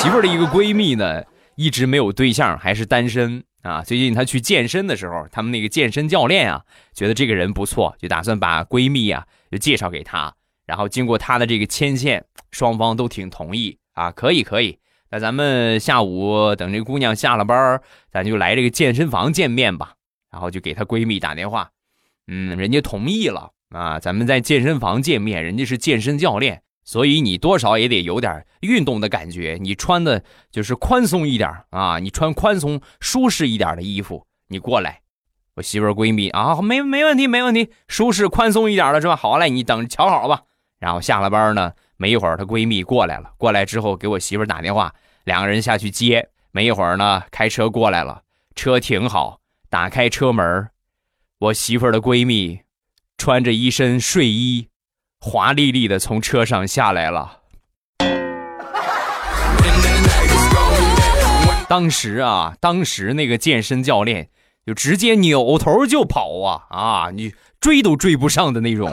媳妇的一个闺蜜呢，一直没有对象，还是单身啊。最近她去健身的时候，他们那个健身教练啊，觉得这个人不错，就打算把闺蜜啊就介绍给他。然后经过他的这个牵线，双方都挺同意啊，可以可以。那咱们下午等这姑娘下了班，咱就来这个健身房见面吧。然后就给她闺蜜打电话，嗯，人家同意了啊，咱们在健身房见面，人家是健身教练。所以你多少也得有点运动的感觉，你穿的就是宽松一点啊，你穿宽松舒适一点的衣服，你过来，我媳妇闺蜜啊，没没问题没问题，舒适宽松一点的是吧？好嘞，你等着瞧好吧。然后下了班呢，没一会儿她闺蜜过来了，过来之后给我媳妇打电话，两个人下去接，没一会儿呢，开车过来了，车停好，打开车门，我媳妇的闺蜜穿着一身睡衣。华丽丽的从车上下来了。当时啊，当时那个健身教练就直接扭头就跑啊啊！你追都追不上的那种。